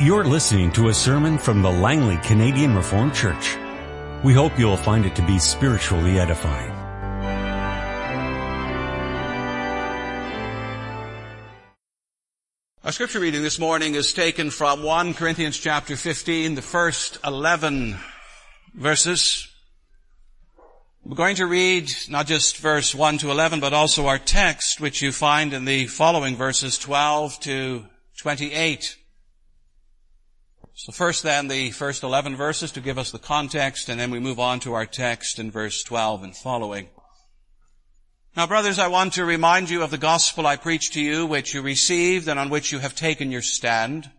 You're listening to a sermon from the Langley Canadian Reformed Church. We hope you'll find it to be spiritually edifying. Our scripture reading this morning is taken from 1 Corinthians chapter 15, the first 11 verses. We're going to read not just verse 1 to 11, but also our text, which you find in the following verses 12 to 28. So first then, the first 11 verses to give us the context, and then we move on to our text in verse 12 and following. Now brothers, I want to remind you of the gospel I preached to you, which you received and on which you have taken your stand.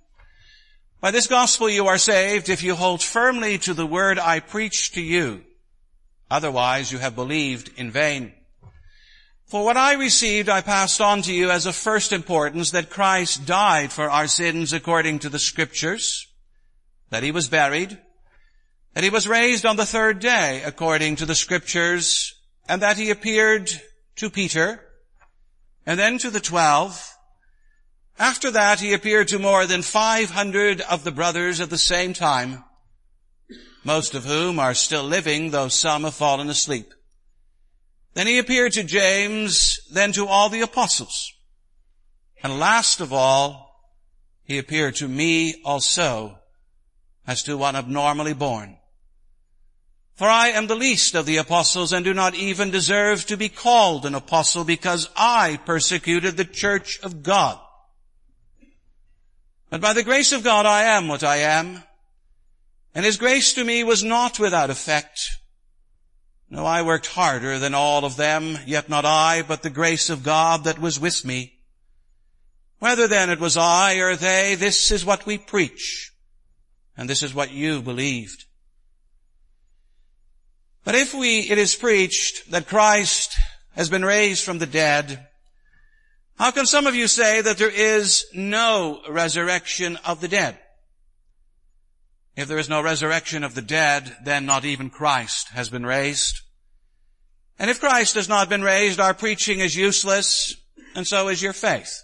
By this gospel you are saved if you hold firmly to the word I preached to you. Otherwise you have believed in vain. For what I received I passed on to you as of first importance that Christ died for our sins according to the scriptures that he was buried, that he was raised on the third day according to the scriptures, and that he appeared to Peter, and then to the twelve. After that he appeared to more than 500 of the brothers at the same time, most of whom are still living, though some have fallen asleep. Then he appeared to James, then to all the apostles. And last of all, he appeared to me also, as to one abnormally born. For I am the least of the apostles and do not even deserve to be called an apostle because I persecuted the church of God. But by the grace of God I am what I am, and his grace to me was not without effect. No, I worked harder than all of them, yet not I, but the grace of God that was with me. Whether then it was I or they, this is what we preach and this is what you believed. But if we, it is preached that Christ has been raised from the dead, how can some of you say that there is no resurrection of the dead? If there is no resurrection of the dead, then not even Christ has been raised. And if Christ has not been raised, our preaching is useless, and so is your faith.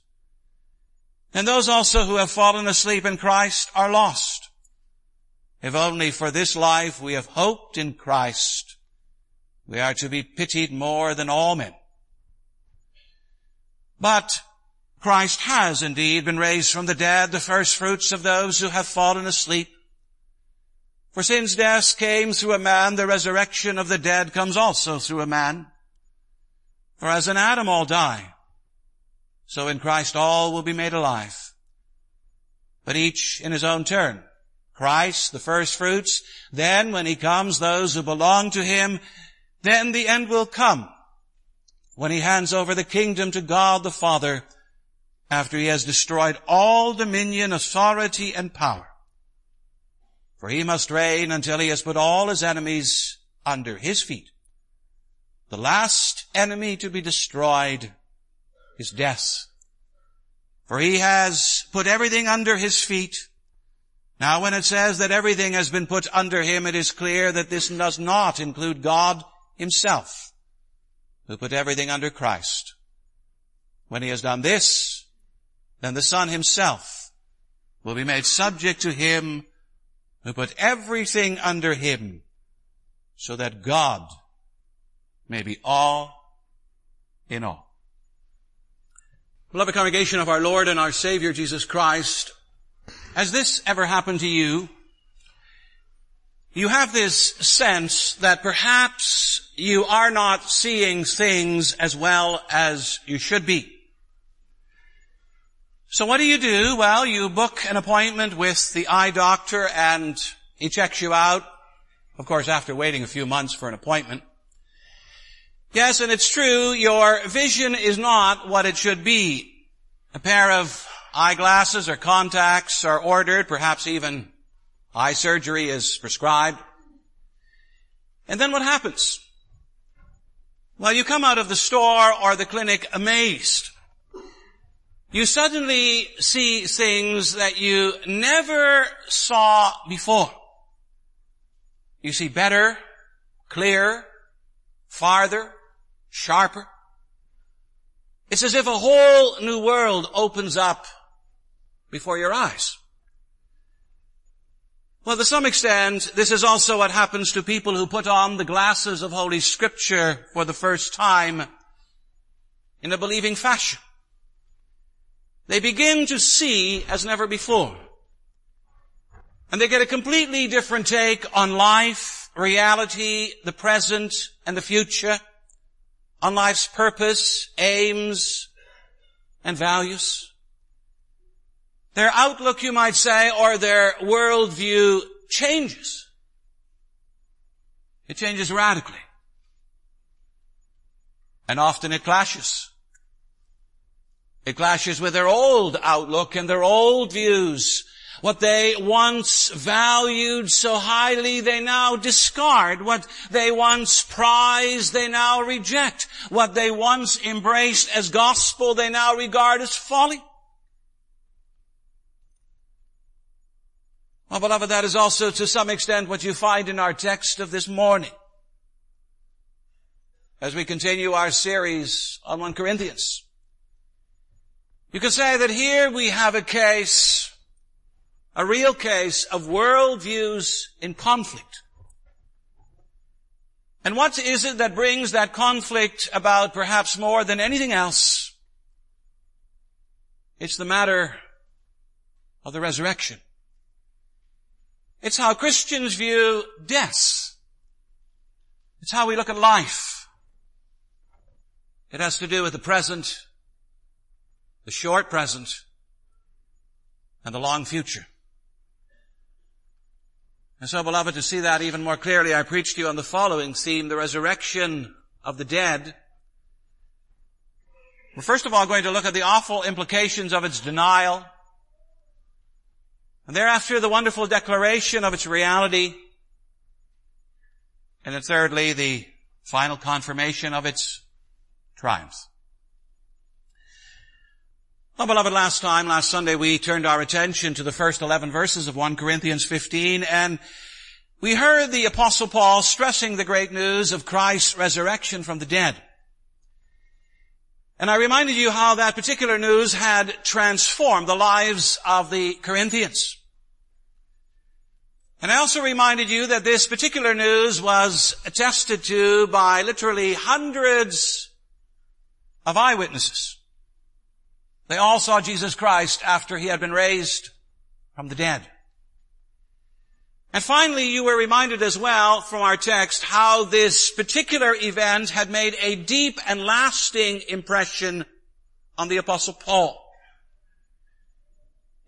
And those also who have fallen asleep in Christ are lost. If only for this life we have hoped in Christ, we are to be pitied more than all men. But Christ has indeed been raised from the dead, the first fruits of those who have fallen asleep. For since death came through a man, the resurrection of the dead comes also through a man. For as in Adam all die, so in Christ all will be made alive. But each in his own turn. Christ, the first fruits, then when he comes, those who belong to him, then the end will come when he hands over the kingdom to God the Father after he has destroyed all dominion, authority, and power. For he must reign until he has put all his enemies under his feet. The last enemy to be destroyed is death. For he has put everything under his feet. Now when it says that everything has been put under him, it is clear that this does not include God himself, who put everything under Christ. When he has done this, then the Son himself will be made subject to him who put everything under him so that God may be all in all. Beloved congregation of our Lord and our Savior Jesus Christ, has this ever happened to you? You have this sense that perhaps you are not seeing things as well as you should be. So what do you do? Well, you book an appointment with the eye doctor and he checks you out. Of course, after waiting a few months for an appointment. Yes, and it's true, your vision is not what it should be. A pair of eyeglasses or contacts are ordered, perhaps even Eye surgery is prescribed. And then what happens? Well, you come out of the store or the clinic amazed. You suddenly see things that you never saw before. You see better, clearer, farther, sharper. It's as if a whole new world opens up before your eyes. Well, to some extent, this is also what happens to people who put on the glasses of Holy Scripture for the first time in a believing fashion. They begin to see as never before. And they get a completely different take on life, reality, the present, and the future, on life's purpose, aims, and values. Their outlook, you might say, or their worldview changes. It changes radically. And often it clashes. It clashes with their old outlook and their old views. What they once valued so highly, they now discard. What they once prized, they now reject. What they once embraced as gospel, they now regard as folly. Well, beloved, that is also to some extent what you find in our text of this morning. As we continue our series on 1 Corinthians. You can say that here we have a case, a real case of worldviews in conflict. And what is it that brings that conflict about perhaps more than anything else? It's the matter of the resurrection. It's how Christians view death. It's how we look at life. It has to do with the present, the short present, and the long future. And so, beloved, to see that even more clearly, I preached to you on the following theme, the resurrection of the dead. We're first of all going to look at the awful implications of its denial, and thereafter, the wonderful declaration of its reality. And then thirdly, the final confirmation of its triumphs. Beloved, last time, last Sunday, we turned our attention to the first 11 verses of 1 Corinthians 15, and we heard the apostle Paul stressing the great news of Christ's resurrection from the dead. And I reminded you how that particular news had transformed the lives of the Corinthians. And I also reminded you that this particular news was attested to by literally hundreds of eyewitnesses. They all saw Jesus Christ after he had been raised from the dead. And finally, you were reminded as well from our text how this particular event had made a deep and lasting impression on the apostle Paul.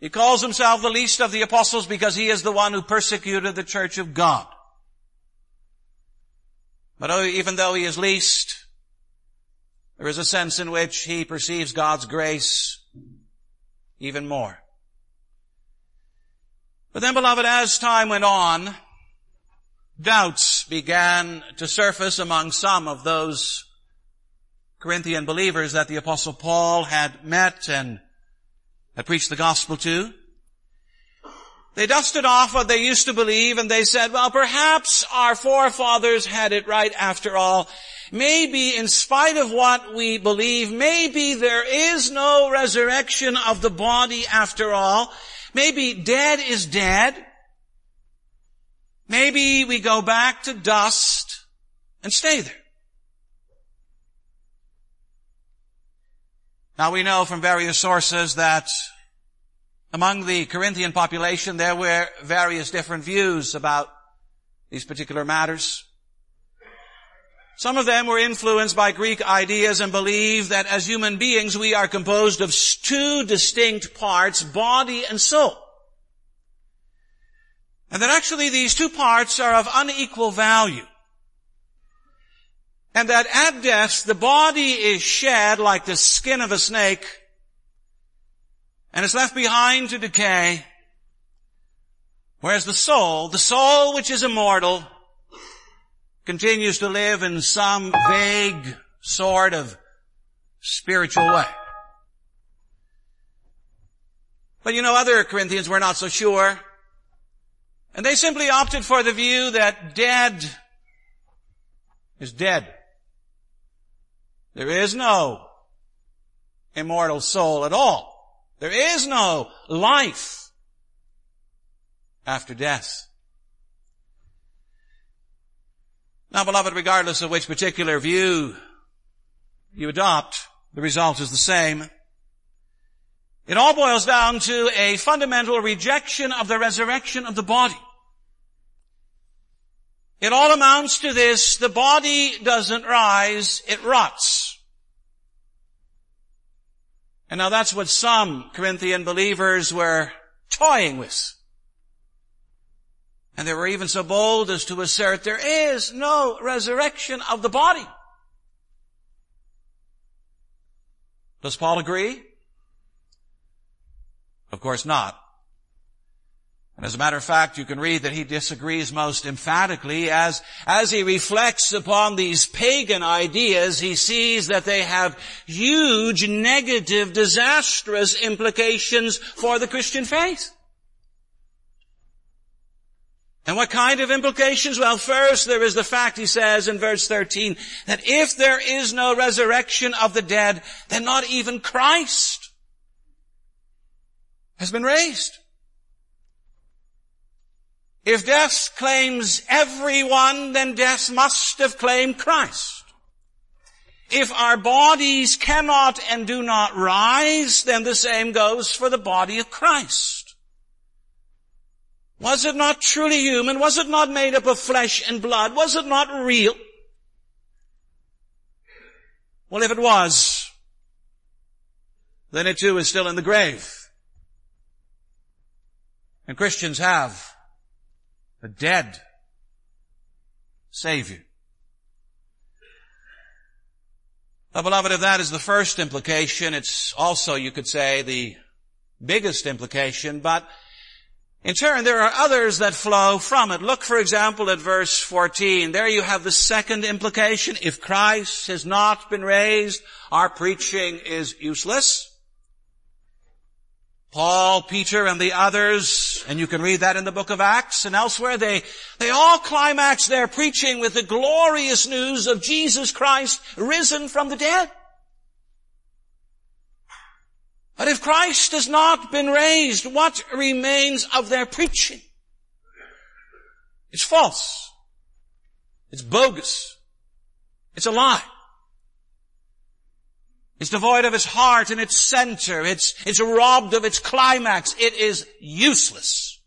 He calls himself the least of the apostles because he is the one who persecuted the church of God. But even though he is least, there is a sense in which he perceives God's grace even more. But then beloved, as time went on, doubts began to surface among some of those Corinthian believers that the apostle Paul had met and had preached the gospel to. They dusted off what they used to believe and they said, well, perhaps our forefathers had it right after all. Maybe in spite of what we believe, maybe there is no resurrection of the body after all. Maybe dead is dead. Maybe we go back to dust and stay there. Now we know from various sources that among the Corinthian population there were various different views about these particular matters. Some of them were influenced by Greek ideas and believed that as human beings we are composed of two distinct parts, body and soul. And that actually these two parts are of unequal value. And that at death the body is shed like the skin of a snake and is left behind to decay Whereas the soul, the soul which is immortal, continues to live in some vague sort of spiritual way. But you know, other Corinthians were not so sure. And they simply opted for the view that dead is dead. There is no immortal soul at all. There is no life after death. Now beloved, regardless of which particular view you adopt, the result is the same. It all boils down to a fundamental rejection of the resurrection of the body. It all amounts to this, the body doesn't rise, it rots. And now that's what some Corinthian believers were toying with. And they were even so bold as to assert there is no resurrection of the body. Does Paul agree? Of course not. And as a matter of fact, you can read that he disagrees most emphatically as, as he reflects upon these pagan ideas, he sees that they have huge negative, disastrous implications for the Christian faith. And what kind of implications? Well, first there is the fact, he says in verse 13, that if there is no resurrection of the dead, then not even Christ has been raised. If death claims everyone, then death must have claimed Christ. If our bodies cannot and do not rise, then the same goes for the body of Christ. Was it not truly human? Was it not made up of flesh and blood? Was it not real? Well, if it was, then it too is still in the grave. And Christians have a dead Savior. Now, beloved, if that is the first implication, it's also, you could say, the biggest implication, but in turn, there are others that flow from it. Look, for example, at verse 14. There you have the second implication. If Christ has not been raised, our preaching is useless. Paul, Peter, and the others, and you can read that in the book of Acts and elsewhere, they, they all climax their preaching with the glorious news of Jesus Christ risen from the dead. But if Christ has not been raised, what remains of their preaching? It's false. It's bogus. It's a lie. It's devoid of its heart and its center. It's, it's robbed of its climax. It is useless.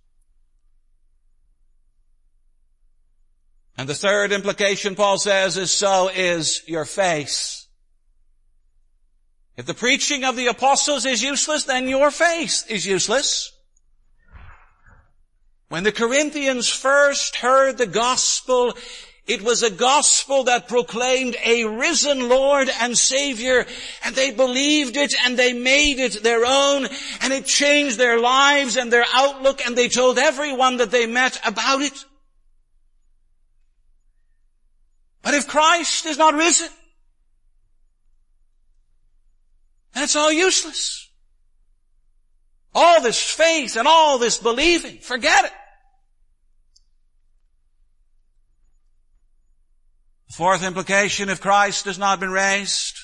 And the third implication, Paul says, is so is your face. If the preaching of the apostles is useless, then your faith is useless. When the Corinthians first heard the gospel, it was a gospel that proclaimed a risen Lord and Savior, and they believed it and they made it their own, and it changed their lives and their outlook, and they told everyone that they met about it. But if Christ is not risen, That's all useless. All this faith and all this believing, forget it. Fourth implication, if Christ has not been raised,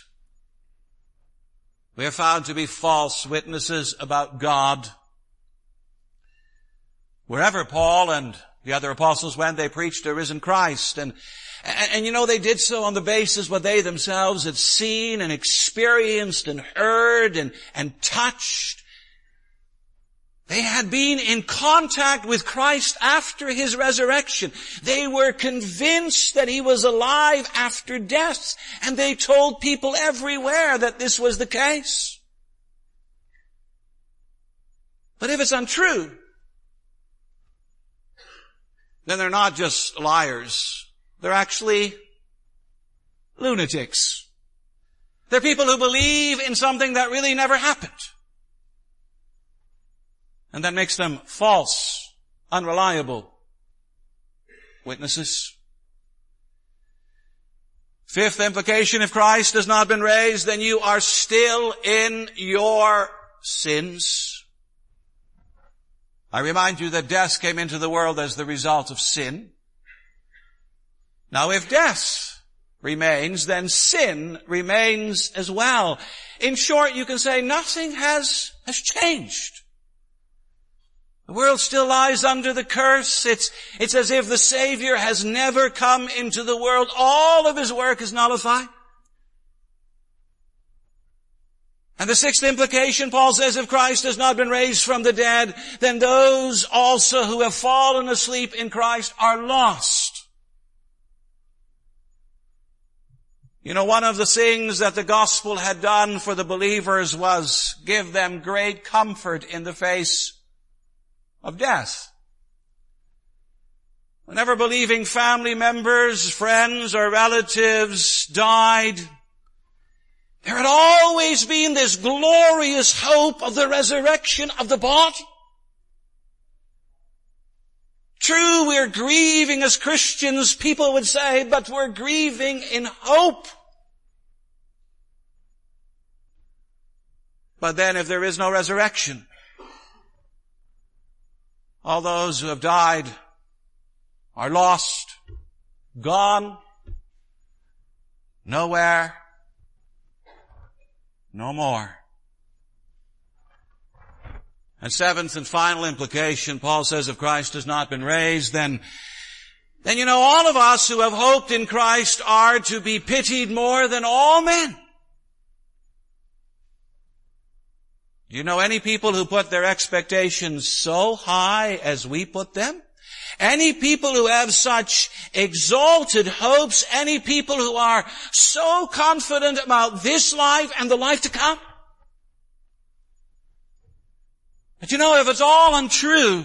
we are found to be false witnesses about God. Wherever Paul and the other apostles went, they preached a risen Christ and and, and, you know, they did so on the basis what they themselves had seen and experienced and heard and, and touched. They had been in contact with Christ after His resurrection. They were convinced that He was alive after death, and they told people everywhere that this was the case. But if it's untrue, then they're not just liars. They're actually lunatics. They're people who believe in something that really never happened. And that makes them false unreliable witnesses. Fifth implication, if Christ has not been raised, then you are still in your sins. I remind you that death came into the world as the result of sin. Now if death remains, then sin remains as well. In short, you can say nothing has, has changed. The world still lies under the curse. It's, it's as if the Savior has never come into the world. All of His work is nullified. And the sixth implication, Paul says, if Christ has not been raised from the dead, then those also who have fallen asleep in Christ are lost. You know, one of the things that the gospel had done for the believers was give them great comfort in the face of death. Whenever believing family members, friends, or relatives died, there had always been this glorious hope of the resurrection of the body. True, we're grieving as Christians, people would say, but we're grieving in hope. But then if there is no resurrection, all those who have died are lost, gone, nowhere, no more. And seventh and final implication, Paul says if Christ has not been raised, then, then you know all of us who have hoped in Christ are to be pitied more than all men. Do you know any people who put their expectations so high as we put them? Any people who have such exalted hopes, any people who are so confident about this life and the life to come? But you know, if it's all untrue,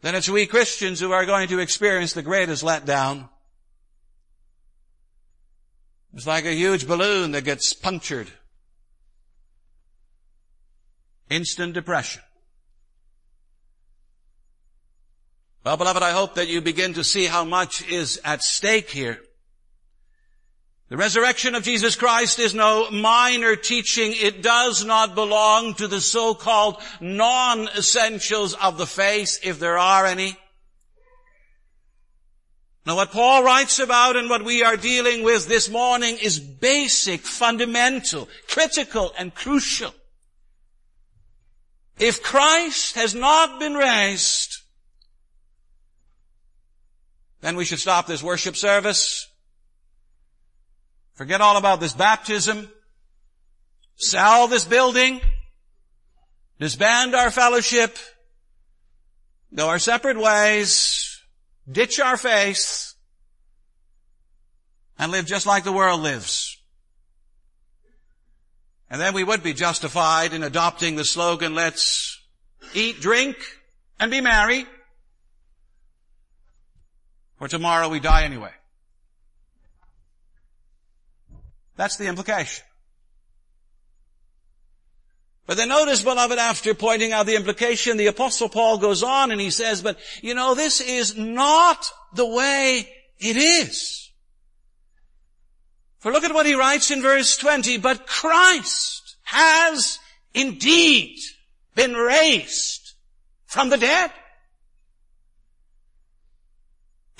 then it's we Christians who are going to experience the greatest letdown. It's like a huge balloon that gets punctured. Instant depression. Well, beloved, I hope that you begin to see how much is at stake here. The resurrection of Jesus Christ is no minor teaching. It does not belong to the so-called non-essentials of the faith, if there are any. Now what Paul writes about and what we are dealing with this morning is basic, fundamental, critical, and crucial. If Christ has not been raised, then we should stop this worship service. Forget all about this baptism. Sell this building. Disband our fellowship. Go our separate ways. Ditch our faith. And live just like the world lives. And then we would be justified in adopting the slogan, let's eat, drink, and be merry. For tomorrow we die anyway. That's the implication. But then notice, beloved, after pointing out the implication, the apostle Paul goes on and he says, but you know, this is not the way it is. For look at what he writes in verse 20, but Christ has indeed been raised from the dead.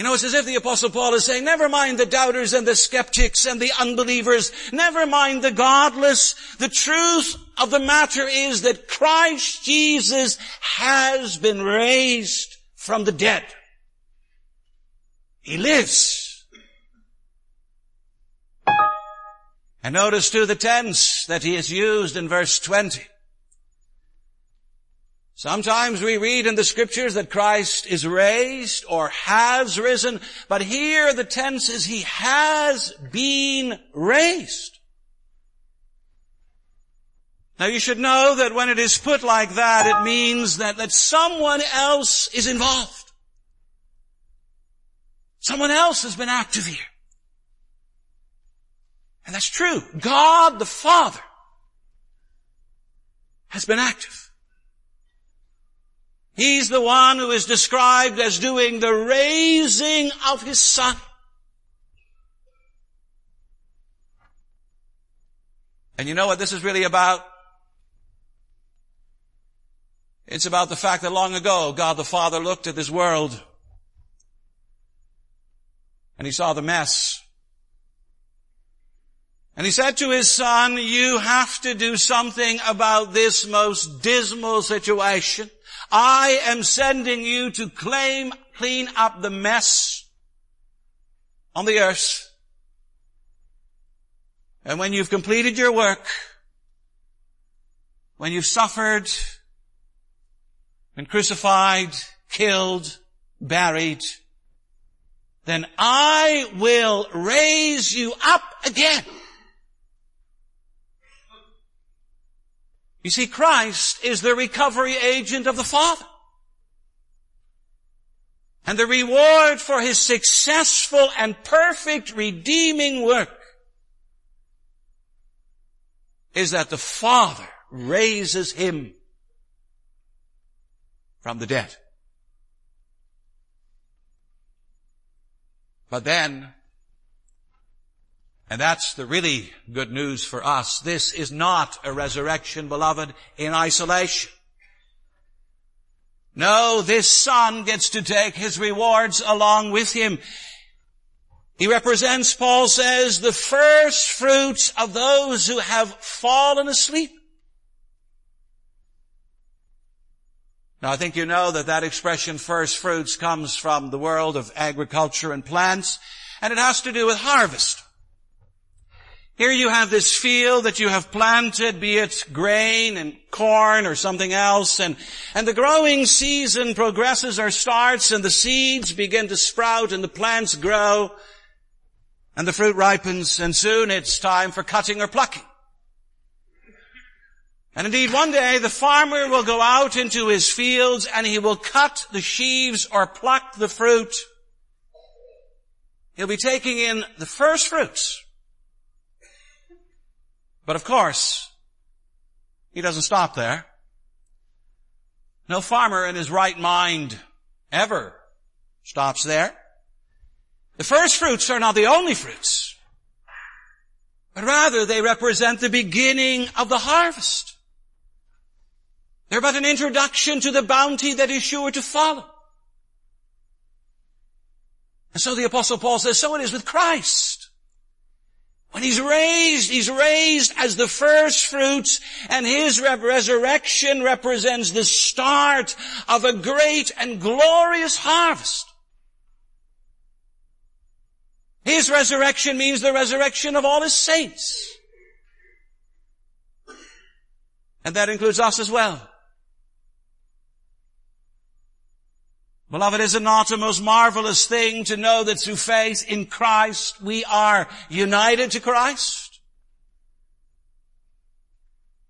You know, it's as if the apostle Paul is saying, never mind the doubters and the skeptics and the unbelievers. Never mind the godless. The truth of the matter is that Christ Jesus has been raised from the dead. He lives. And notice too the tense that he has used in verse 20. Sometimes we read in the scriptures that Christ is raised or has risen, but here the tense is he has been raised. Now you should know that when it is put like that, it means that, that someone else is involved. Someone else has been active here. And that's true. God the Father has been active. He's the one who is described as doing the raising of his son. And you know what this is really about? It's about the fact that long ago, God the Father looked at this world and he saw the mess. And he said to his son, you have to do something about this most dismal situation. I am sending you to claim, clean up the mess on the earth. And when you've completed your work, when you've suffered, been crucified, killed, buried, then I will raise you up again. You see, Christ is the recovery agent of the Father. And the reward for his successful and perfect redeeming work is that the Father raises him from the dead. But then, and that's the really good news for us, this is not a resurrection, beloved, in isolation. No, this son gets to take his rewards along with him. He represents, Paul says, the first fruits of those who have fallen asleep. Now I think you know that that expression first fruits comes from the world of agriculture and plants, and it has to do with harvest. Here you have this field that you have planted, be it grain and corn or something else, and, and the growing season progresses or starts and the seeds begin to sprout and the plants grow and the fruit ripens and soon it's time for cutting or plucking. And indeed, one day the farmer will go out into his fields and he will cut the sheaves or pluck the fruit. He'll be taking in the first fruits. But of course, he doesn't stop there. No farmer in his right mind ever stops there. The first fruits are not the only fruits, but rather they represent the beginning of the harvest. They're but an introduction to the bounty that is sure to follow. And so the apostle Paul says, so it is with Christ. When he's raised, he's raised as the first fruits and his resurrection represents the start of a great and glorious harvest. His resurrection means the resurrection of all his saints. And that includes us as well. Beloved, is it not a most marvelous thing to know that through faith in Christ we are united to Christ?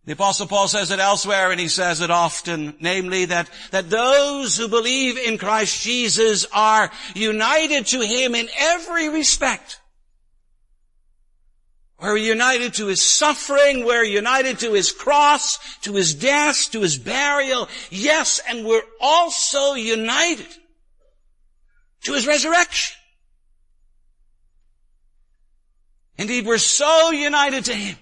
The apostle Paul says it elsewhere and he says it often, namely that, that those who believe in Christ Jesus are united to Him in every respect. We're united to His suffering, we're united to His cross, to His death, to His burial. Yes, and we're also united to His resurrection. Indeed, we're so united to Him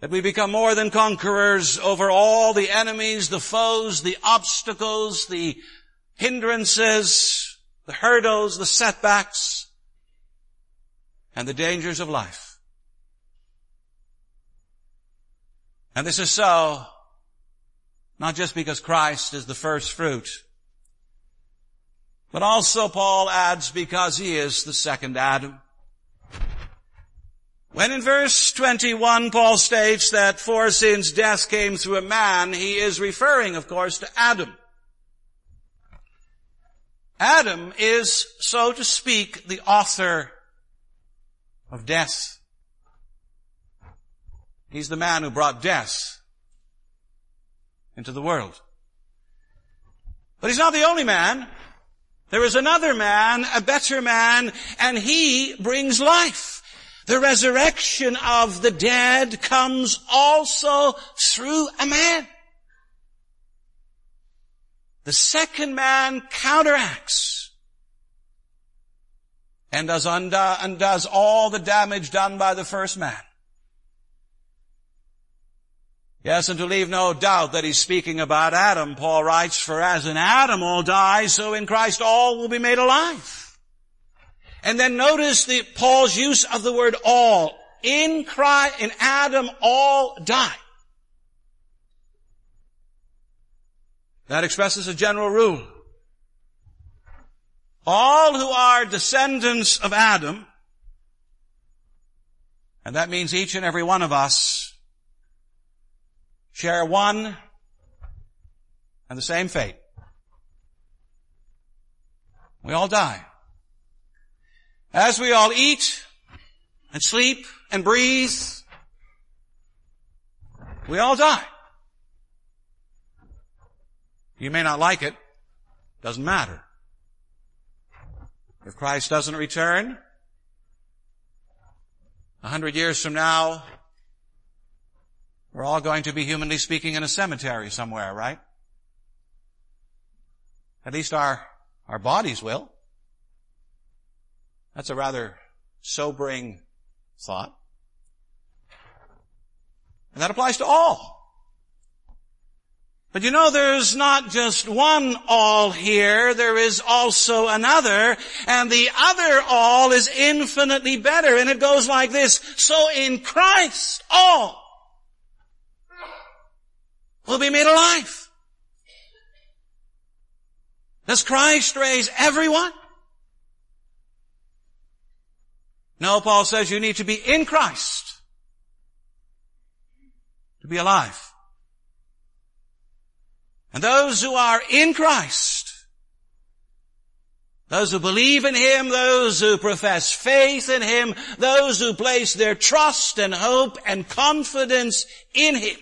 that we become more than conquerors over all the enemies, the foes, the obstacles, the hindrances, the hurdles, the setbacks, and the dangers of life. And this is so not just because Christ is the first fruit, but also Paul adds because he is the second Adam. When in verse 21 Paul states that for since death came through a man, he is referring, of course, to Adam. Adam is, so to speak, the author of death. He's the man who brought death into the world. But he's not the only man. There is another man, a better man, and he brings life. The resurrection of the dead comes also through a man. the second man counteracts and does, undo, undoes all the damage done by the first man. Yes, and to leave no doubt that he's speaking about Adam, Paul writes, for as in Adam all die, so in Christ all will be made alive. And then notice the, Paul's use of the word all. In Christ, in Adam all die. That expresses a general rule. All who are descendants of Adam, and that means each and every one of us, share one and the same fate. We all die. As we all eat and sleep and breathe, we all die. You may not like it. Doesn't matter. If Christ doesn't return, a hundred years from now, we're all going to be humanly speaking in a cemetery somewhere, right? At least our, our bodies will. That's a rather sobering thought. And that applies to all. But you know, there's not just one all here, there is also another, and the other all is infinitely better, and it goes like this. So in Christ, all will be made alive. Does Christ raise everyone? No, Paul says you need to be in Christ to be alive. And those who are in Christ, those who believe in Him, those who profess faith in Him, those who place their trust and hope and confidence in Him,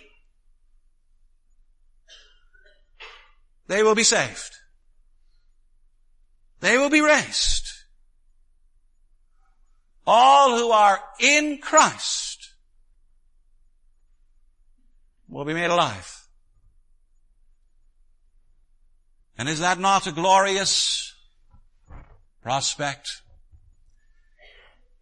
they will be saved. They will be raised. All who are in Christ will be made alive. And is that not a glorious prospect?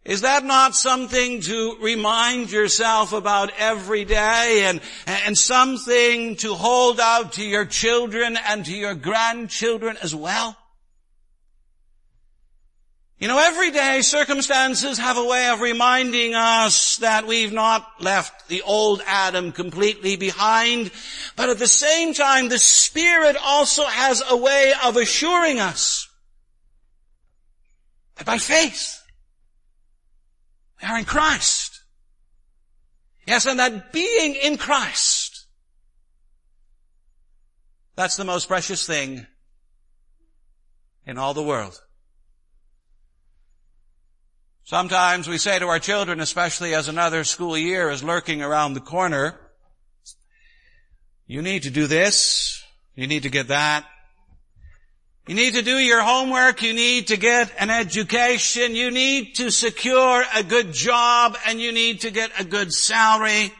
Is that not something to remind yourself about every day and, and something to hold out to your children and to your grandchildren as well? You know, everyday circumstances have a way of reminding us that we've not left the old Adam completely behind, but at the same time, the Spirit also has a way of assuring us that by faith, we are in Christ. Yes, and that being in Christ, that's the most precious thing in all the world. Sometimes we say to our children, especially as another school year is lurking around the corner, you need to do this, you need to get that, you need to do your homework, you need to get an education, you need to secure a good job, and you need to get a good salary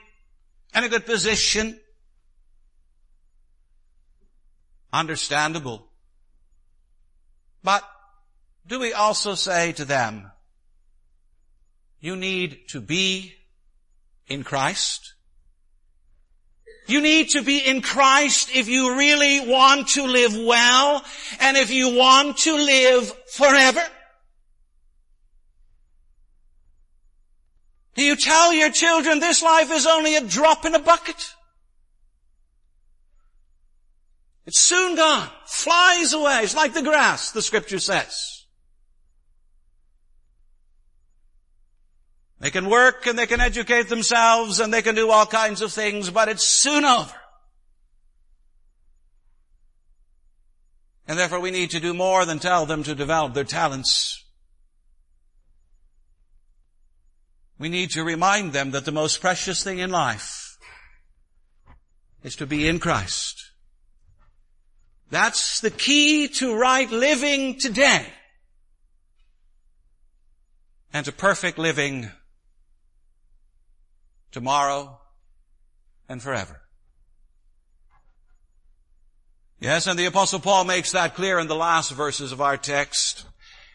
and a good position. Understandable. But do we also say to them, you need to be in Christ. You need to be in Christ if you really want to live well and if you want to live forever. Do you tell your children this life is only a drop in a bucket? It's soon gone. Flies away. It's like the grass, the scripture says. They can work and they can educate themselves and they can do all kinds of things, but it's soon over. And therefore we need to do more than tell them to develop their talents. We need to remind them that the most precious thing in life is to be in Christ. That's the key to right living today and to perfect living tomorrow, and forever. Yes, and the apostle Paul makes that clear in the last verses of our text.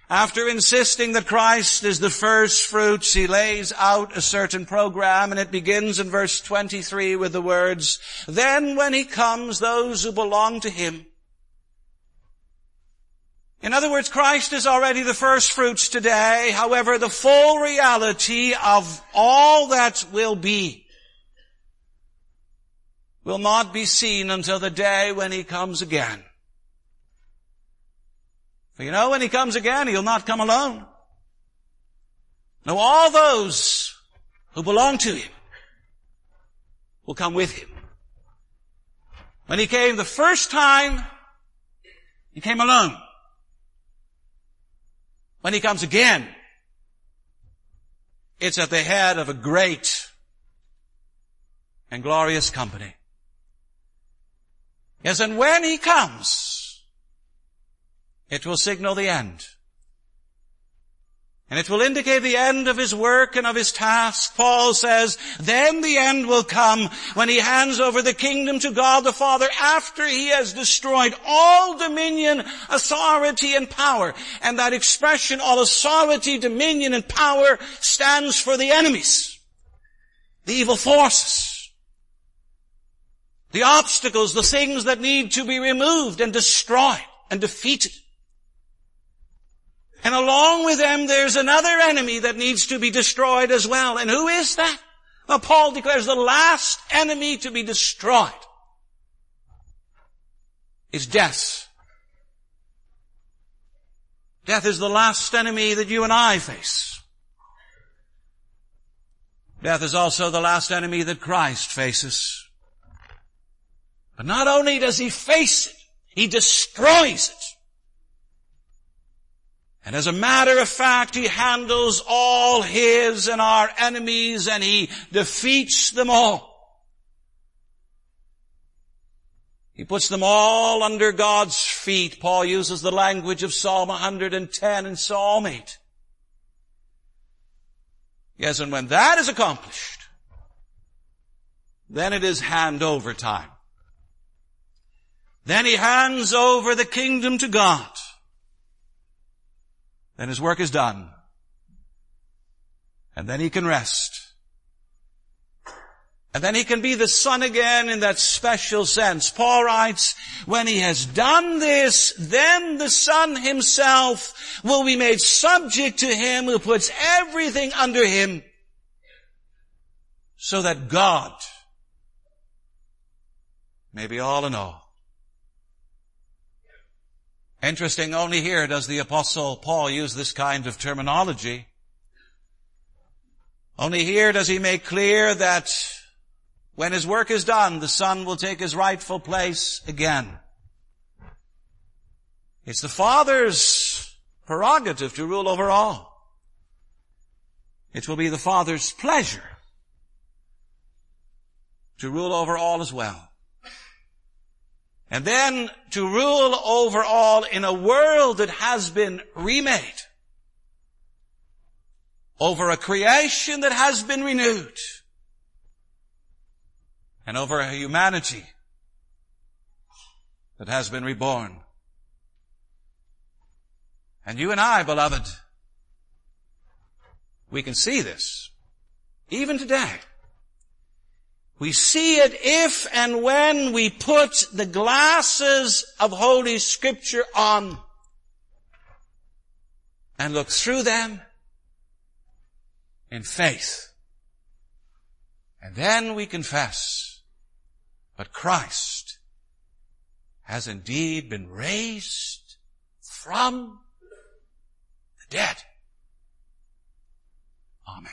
After insisting that Christ is the first fruits, he lays out a certain program and it begins in verse 23 with the words, Then when he comes, those who belong to him. In other words, Christ is already the first fruits today. However, the full reality of all that will be will not be seen until the day when he comes again. For you know, when he comes again, he'll not come alone. No, all those who belong to him will come with him. When he came the first time, he came alone. When he comes again, it's at the head of a great and glorious company. Yes, and when he comes, it will signal the end. And it will indicate the end of his work and of his task. Paul says, then the end will come when he hands over the kingdom to God the Father after he has destroyed all dominion, authority, and power. And that expression, all authority, dominion, and power stands for the enemies, the evil forces the obstacles, the things that need to be removed and destroyed and defeated. And along with them, there's another enemy that needs to be destroyed as well. And who is that? Well, Paul declares the last enemy to be destroyed is death. Death is the last enemy that you and I face. Death is also the last enemy that Christ faces. But not only does he face it, he destroys it. And as a matter of fact, he handles all his and our enemies and he defeats them all. He puts them all under God's feet. Paul uses the language of Psalm 110 and Psalm 8. Yes, and when that is accomplished, then it is handover time. Then he hands over the kingdom to God. Then his work is done. And then he can rest. And then he can be the son again in that special sense. Paul writes, when he has done this, then the son himself will be made subject to him who puts everything under him so that God may be all in all. Interesting, only here does the apostle Paul use this kind of terminology. Only here does he make clear that when his work is done, the son will take his rightful place again. It's the father's prerogative to rule over all. It will be the father's pleasure to rule over all as well. And then to rule over all in a world that has been remade. Over a creation that has been renewed. And over a humanity that has been reborn. And you and I, beloved, we can see this even today. We see it if and when we put the glasses of Holy Scripture on and look through them in faith. And then we confess, but Christ has indeed been raised from the dead. Amen.